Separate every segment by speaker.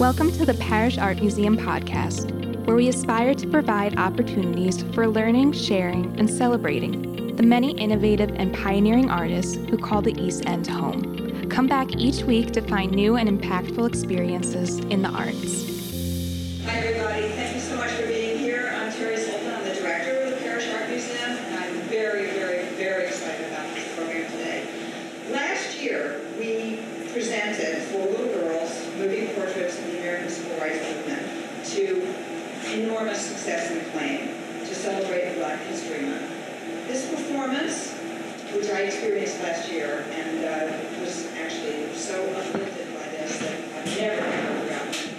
Speaker 1: Welcome to the Parrish Art Museum podcast, where we aspire to provide opportunities for learning, sharing, and celebrating the many innovative and pioneering artists who call the East End home. Come back each week to find new and impactful experiences in the arts.
Speaker 2: Hi, everybody. Thank you so much for being here. I'm Terrie Sultan. I'm the director of the Parrish Art Museum, and I'm very, very, very excited about this program today. Last year, we presented for little girls moving portraits of the American Civil Rights Movement to enormous success and acclaim to celebrate Black History Month. This performance, which I experienced last year and uh, was actually so uplifted by this that I've never, ever forgotten.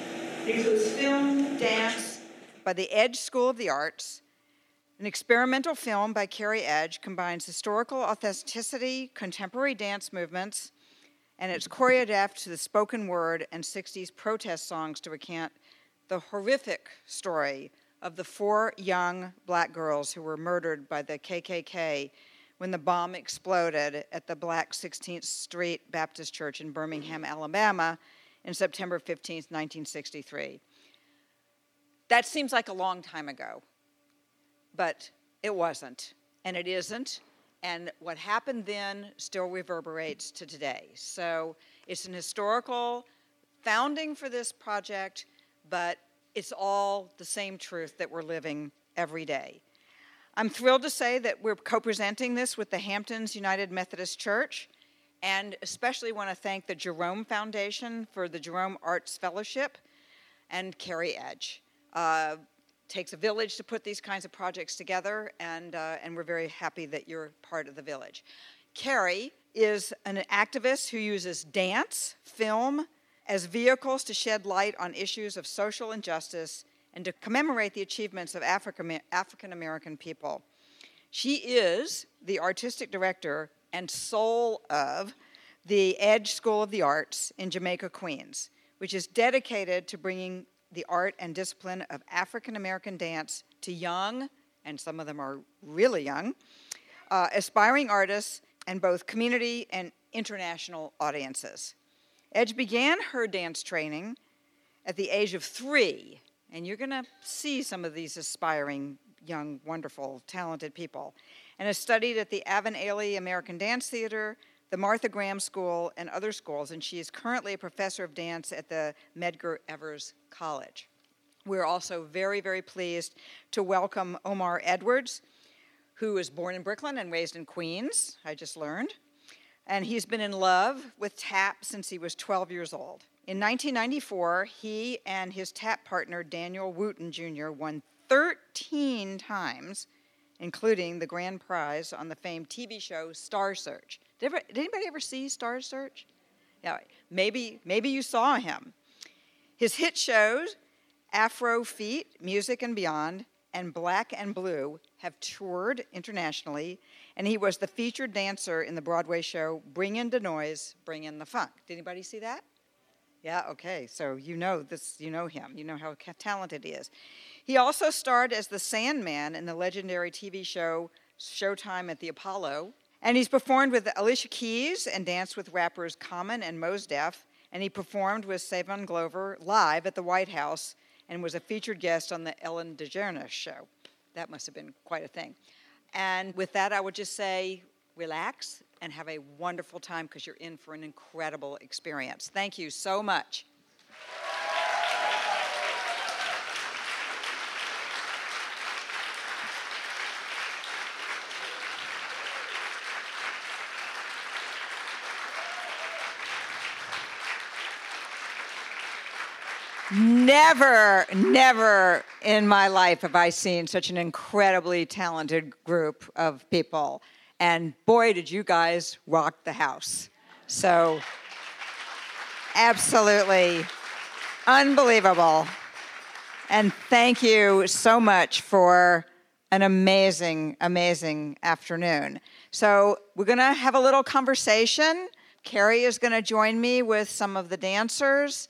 Speaker 2: Includes film, dance,
Speaker 3: by the Edge School of the Arts. An experimental film by Kerri Edge combines historical authenticity, contemporary dance movements, and it's choreographed to the spoken word and 60s protest songs to recount the horrific story of the four young black girls who were murdered by the KKK when the bomb exploded at the Black 16th Street Baptist Church in Birmingham, Alabama, in September 15, 1963. That seems like a long time ago, but it wasn't, and it isn't. And what happened then still reverberates to today. So it's an historical founding for this project, but it's all the same truth that we're living every day. I'm thrilled to say that we're co presenting this with the Hamptons United Methodist Church, and especially want to thank the Jerome Foundation for the Jerome Arts Fellowship and Kerri Edge. Uh, takes a village to put these kinds of projects together, and, uh, and we're very happy that you're part of the village. Kerri is an activist who uses dance, film, as vehicles to shed light on issues of social injustice and to commemorate the achievements of African American people. She is the artistic director and soul of the Edge School of the Arts in Jamaica, Queens, which is dedicated to bringing the art and discipline of African American dance to young, and some of them are really young, uh, aspiring artists and both community and international audiences. Edge began her dance training at the age of three, and you're going to see some of these aspiring, young, wonderful, talented people, and has studied at the Alvin Ailey American Dance Theater, the Martha Graham School, and other schools, and she is currently a professor of dance at the Medgar Evers College. We're also very, very pleased to welcome Omar Edwards, who was born in Brooklyn and raised in Queens, I just learned. And he's been in love with tap since he was 12 years old. In 1994, he and his tap partner, Daniel Wooten Jr., won 13 times, including the grand prize on the famed TV show Star Search. Did, ever, did anybody ever see Star Search? Yeah, maybe, maybe you saw him. His hit shows, Afro Feet, Music and Beyond, and Black and Blue have toured internationally, and he was the featured dancer in the Broadway show Bring in the Noise, Bring in the Funk. Did anybody see that? Yeah, okay, so you know this, you know him, you know how talented he is. He also starred as the Sandman in the legendary TV show Showtime at the Apollo, and he's performed with Alicia Keys and danced with rappers Common and Mos Def. And he performed with Savion Glover live at the White House and was a featured guest on the Ellen DeGeneres show. That must have been quite a thing. And with that, I would just say relax and have a wonderful time because you're in for an incredible experience. Thank you so much. Never, never in my life have I seen such an incredibly talented group of people. And boy, did you guys rock the house. So, absolutely unbelievable. And thank you so much for an amazing, amazing afternoon. So, we're going to have a little conversation. Kerri is going to join me with some of the dancers.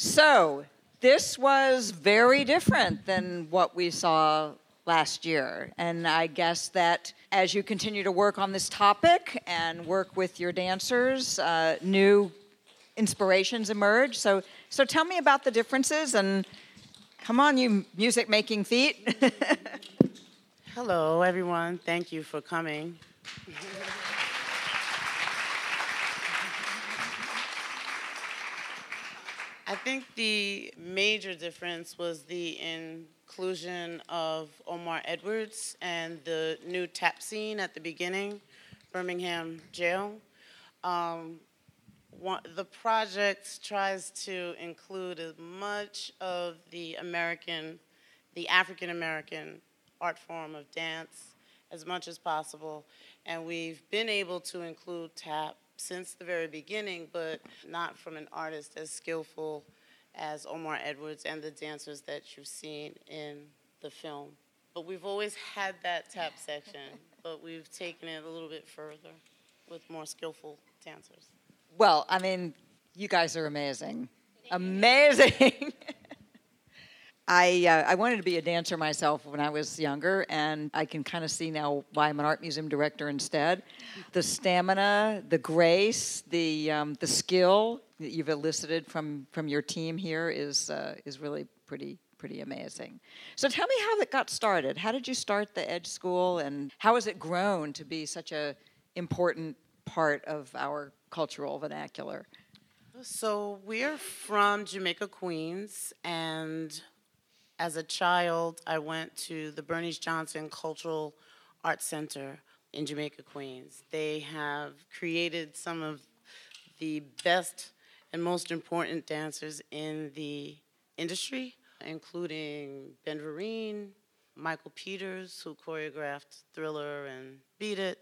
Speaker 3: So, this was very different than what we saw last year. And I guess that as you continue to work on this topic and work with your dancers, uh, new inspirations emerge. So, so tell me about the differences and come on, you music making feet.
Speaker 4: Hello, everyone. Thank you for coming. I think the major difference was the inclusion of Omar Edwards and the new tap scene at the beginning, Birmingham Jail. Um, one, the project tries to include as much of the American, the African American art form of dance as much as possible. And we've been able to include tap since the very beginning, but not from an artist as skillful as Omar Edwards and the dancers that you've seen in the film. But we've always had that tap section, but we've taken it a little bit further with more skillful dancers.
Speaker 3: Well, I mean, you guys are amazing. Amazing. I, uh, I wanted to be a dancer myself when I was younger, and I can kind of see now why I'm an art museum director instead. The stamina, the grace, the, um, the skill that you've elicited from, from your team here is, uh, is really pretty, pretty amazing. So tell me how it got started. How did you start the Edge School, and how has it grown to be such a important part of our cultural vernacular?
Speaker 4: So we're from Jamaica, Queens, and as a child, I went to the Bernice Johnson Cultural Arts Center in Jamaica, Queens. They have created some of the best and most important dancers in the industry, including Ben Vereen, Michael Peters, who choreographed Thriller and Beat It,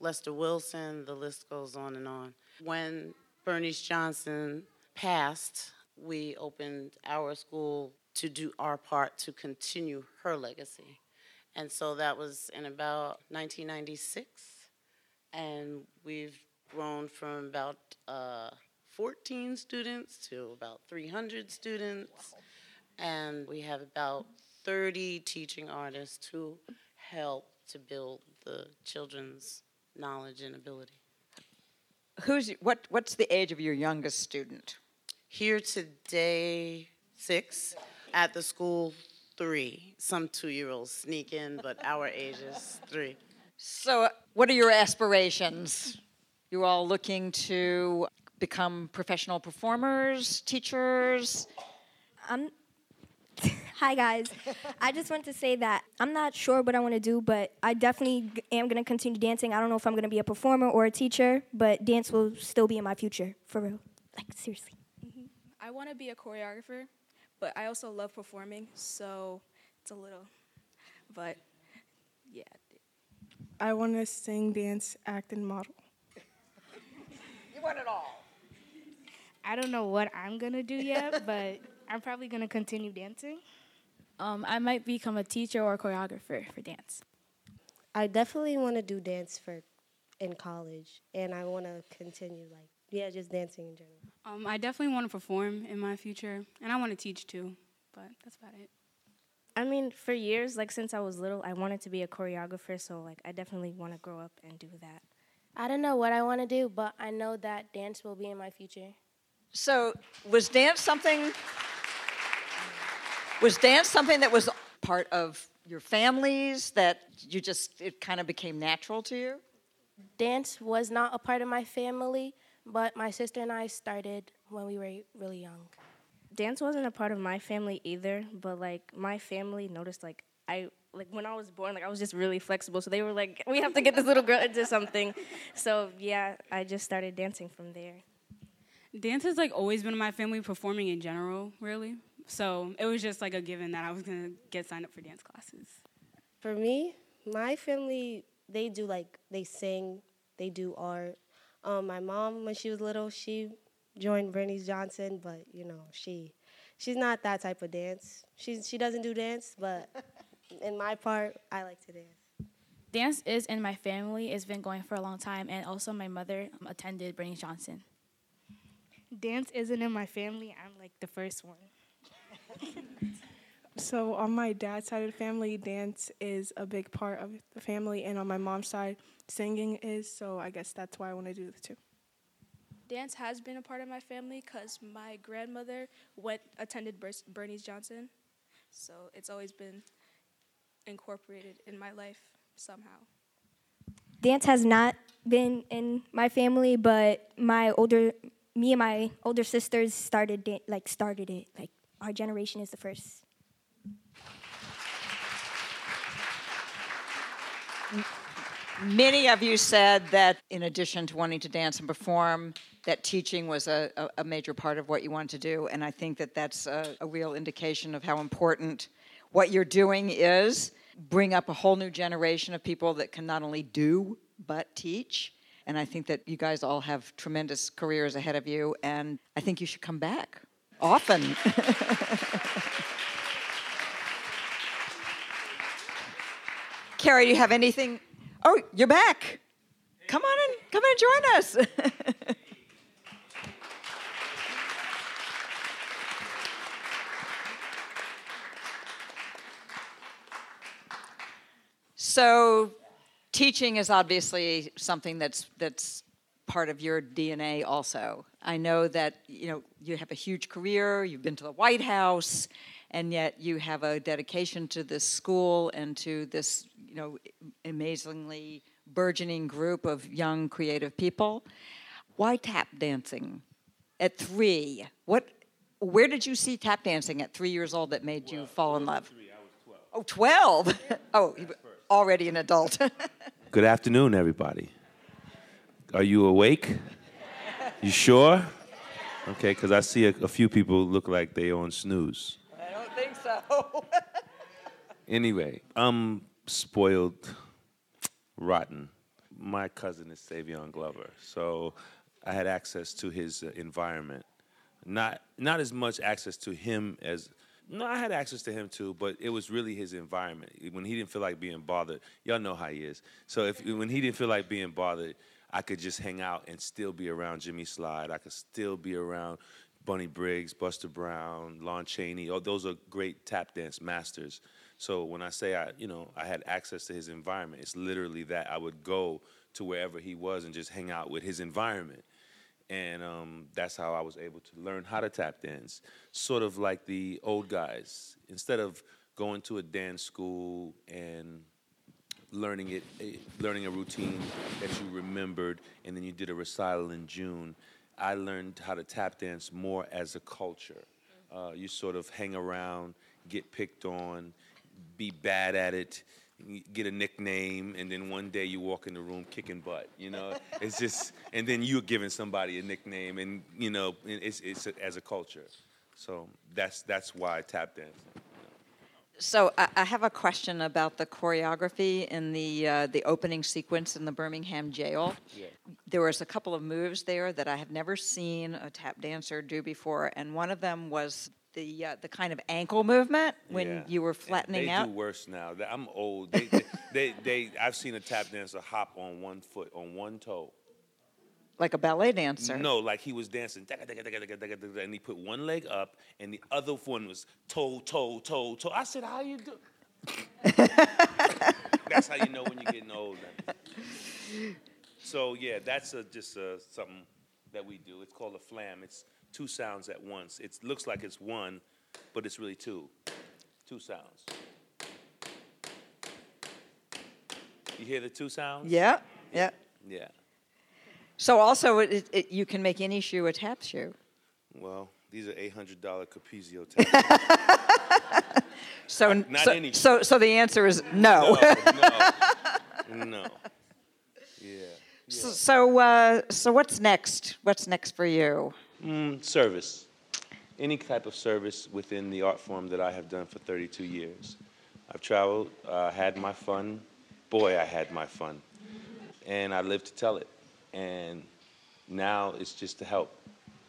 Speaker 4: Lester Wilson, the list goes on and on. When Bernice Johnson passed, we opened our school to do our part to continue her legacy. And so that was in about 1996. And we've grown from about uh, 14 students to about 300 students. And we have about 30 teaching artists who help to build the children's knowledge and ability.
Speaker 3: Who's what? What's the age of your youngest student?
Speaker 4: Here today, six at the school three. Some two year olds sneak in, but our age is three.
Speaker 3: So, what are your aspirations? You all looking to become professional performers, teachers?
Speaker 5: I'm. Hi guys. I just want to say that I'm not sure what I want to do, but I definitely am going to continue dancing. I don't know if I'm going to be a performer or a teacher, but dance will still be in my future, for real. Like seriously.
Speaker 6: Mm-hmm. I want to be a choreographer but I also love performing, so it's a little, but yeah.
Speaker 7: I want to sing, dance, act, and model.
Speaker 3: you want it all.
Speaker 8: I don't know what I'm gonna do yet, but I'm probably gonna continue dancing.
Speaker 6: Um, I might become a teacher or a choreographer for dance.
Speaker 9: I definitely want to do dance for in college, and I want to continue like yeah, just dancing in general.
Speaker 6: Um, I definitely want to perform in my future, and I want to teach too, but that's about it.
Speaker 8: I mean, for years, like since I was little, I wanted to be a choreographer, so like I definitely want to grow up and do that.
Speaker 10: I don't know what I want to do, but I know that dance will be in my future.
Speaker 3: So, was dance something was dance something that was part of your families that you just it kind of became natural to you?
Speaker 10: Dance was not a part of my family but my sister and I started when we were really young.
Speaker 8: Dance wasn't a part of my family either, but like my family noticed like I like when I was born, like I was just really flexible. So they were like, we have to get this little girl into something. So yeah, I just started dancing from there.
Speaker 6: Dance has like always been in my family, performing in general, really. So it was just like a given that I was gonna get signed up for dance classes.
Speaker 9: For me, my family they do like they sing, they do art, um, my mom, when she was little, she joined Bernice Johnson, but you know, she she's not that type of dance. She she doesn't do dance, but in my part, I like to dance.
Speaker 11: Dance is in my family. It's been going for a long time, and also my mother attended Bernice Johnson.
Speaker 8: Dance isn't in my family. I'm like the first one.
Speaker 7: So on my dad's side of the family, dance is a big part of the family, and on my mom's side, singing is. So I guess that's why I want to do the two.
Speaker 12: Dance has been a part of my family because my grandmother went attended Bur- Bernice Johnson, so it's always been incorporated in my life somehow.
Speaker 5: Dance has not been in my family, but my older, me and my older sisters started dan- like started it. Like our generation is the first.
Speaker 3: Many of you said that in addition to wanting to dance and perform, that teaching was a, a, major part of what you wanted to do. And I think that that's a, a real indication of how important what you're doing is. Bring up a whole new generation of people that can not only do, but teach. And I think that you guys all have tremendous careers ahead of you. And I think you should come back often. Kerri, do you have anything? Oh, you're back. Come on in. Come and join us. so, teaching is obviously something that's that's part of your DNA also. I know that you know you have a huge career, you've been to the White House, and yet you have a dedication to this school and to this you know amazingly burgeoning group of young creative people. Why tap dancing at 3? What where did you see tap dancing at 3 years old that made you fall in love? Oh, 12. oh, you were already an adult.
Speaker 13: Good afternoon, everybody. Are you awake? You sure? Okay, because I see a, a few people look like they are on snooze. Anyway, I'm spoiled, rotten. My cousin is Savion Glover, so I had access to his uh, environment. Not not as much access to him as no, I had access to him too, but it was really his environment. When he didn't feel like being bothered, y'all know how he is. So if when he didn't feel like being bothered, I could just hang out and still be around Jimmy Slyde. I could still be around Bunny Briggs, Buster Brown, Lon Chaney. Oh, those are great tap dance masters. So when I say I, you know, I had access to his environment, it's literally that I would go to wherever he was and just hang out with his environment. And um, that's how I was able to learn how to tap dance, sort of like the old guys. Instead of going to a dance school and learning it, eh, learning a routine that you remembered, and then you did a recital in June. I learned how to tap dance more as a culture. Uh, you sort of hang around, get picked on, be bad at it, get a nickname, and then one day you walk in the room kicking butt. You know, it's just, and then you're giving somebody a nickname, and you know, it's it's a, as a culture. So that's that's why tap dance.
Speaker 3: So I, I have a question about the choreography in the uh, the opening sequence in the Birmingham jail.
Speaker 13: Yeah.
Speaker 3: There was a couple of moves there that I have never seen a tap dancer do before, and one of them was the uh, the kind of ankle movement when
Speaker 13: Yeah.
Speaker 3: you were flattening
Speaker 13: they
Speaker 3: out.
Speaker 13: They do worse now. I'm old. They, they, they, they, I've seen a tap dancer hop on one foot, on one toe.
Speaker 3: Like a ballet dancer.
Speaker 13: No, like he was dancing, and he put one leg up, and the other one was toe, toe, toe, toe. I said, "How you do?" that's how you know when you're getting old. So yeah, that's a, just uh something that we do. It's called a flam. It's two sounds at once. It looks like it's one, but it's really two. Two sounds. You hear the two sounds?
Speaker 3: Yeah, yeah.
Speaker 13: Yeah.
Speaker 3: So also, it, it, you can make any shoe a tap shoe.
Speaker 13: Well, these are eight hundred dollar Capezio taps.
Speaker 3: So,
Speaker 13: Not
Speaker 3: so,
Speaker 13: any
Speaker 3: so, so the answer is no.
Speaker 13: no, no. Yeah.
Speaker 3: So, so, uh, so what's next? What's next for you?
Speaker 13: Mm, service. Any type of service within the art form that I have done for 32 years. I've traveled, uh, had my fun. Boy, I had my fun. And I live to tell it. And now it's just to help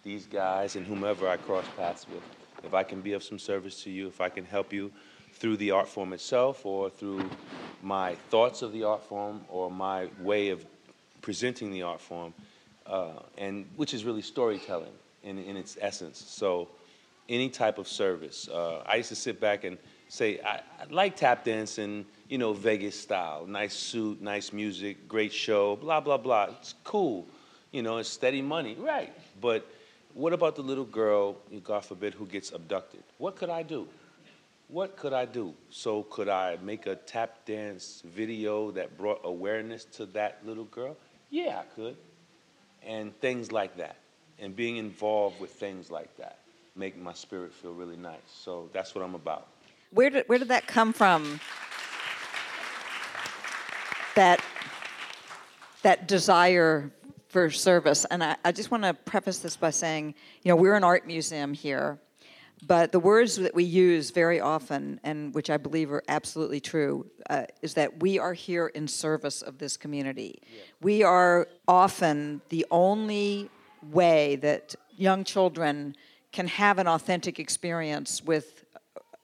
Speaker 13: these guys and whomever I cross paths with. If I can be of some service to you, if I can help you through the art form itself or through my thoughts of the art form or my way of presenting the art form, uh, and which is really storytelling in, in its essence. So, any type of service. Uh, I used to sit back and say, I, I like tap dancing, you know, Vegas style, nice suit, nice music, great show, blah, blah, blah. It's cool. You know, it's steady money, right. But what about the little girl, God forbid, who gets abducted? What could I do? What could I do? So could I make a tap dance video that brought awareness to that little girl? Yeah, I could. And things like that. And being involved with things like that make my spirit feel really nice. So that's what I'm about.
Speaker 3: Where did, where did that come from? That, that desire for service. And I, I just want to preface this by saying, you know, we're an art museum here, but the words that we use very often, and which I believe are absolutely true, uh, is that we are here in service of this community. Yeah. We are often the only way that young children can have an authentic experience with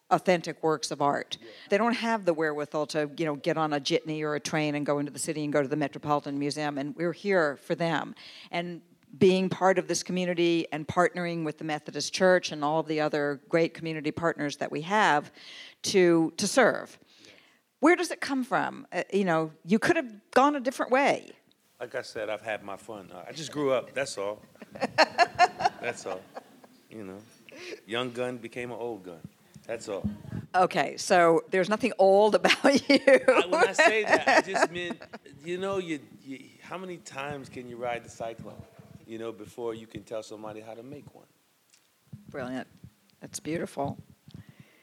Speaker 3: authentic works of art. Yeah. They don't have the wherewithal to, you know, get on a jitney or a train and go into the city and go to the Metropolitan Museum, and we're here for them. And being part of this community and partnering with the Methodist Church and all of the other great community partners that we have to to serve. Where does it come from? Uh, you know, you could have gone a different way.
Speaker 13: Like I said, I've had my fun. I just grew up. That's all. that's all. You know, young gun became an old gun. That's all.
Speaker 3: Okay, so there's nothing old about you.
Speaker 13: I, when I say that, I just mean, you know, you, you, how many times can you ride the cyclone, you know, before you can tell somebody how to make one?
Speaker 3: Brilliant. That's beautiful.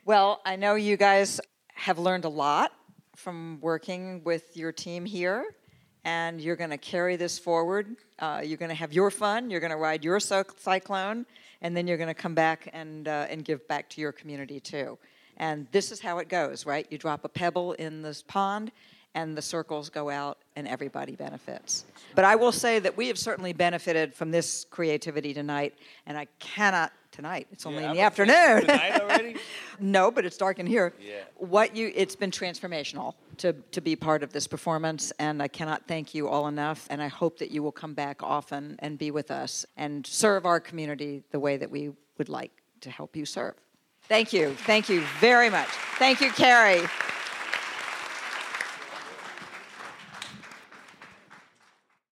Speaker 3: Well, I know you guys have learned a lot from working with your team here, and you're going to carry this forward. Uh, you're going to have your fun. You're going to ride your cyclone and then you're going to come back and, uh, and give back to your community too. And this is how it goes, right? You drop a pebble in this pond, and the circles go out, and everybody benefits. But I will say that we have certainly benefited from this creativity tonight, and I cannot tonight. It's only yeah, in the afternoon.
Speaker 13: Tonight already?
Speaker 3: no, but it's dark in here.
Speaker 13: Yeah.
Speaker 3: What you it's been transformational to to be part of this performance and I cannot thank you all enough and I hope that you will come back often and be with us and serve our community the way that we would like to help you serve. Thank you. Thank you very much. Thank you, Kerri.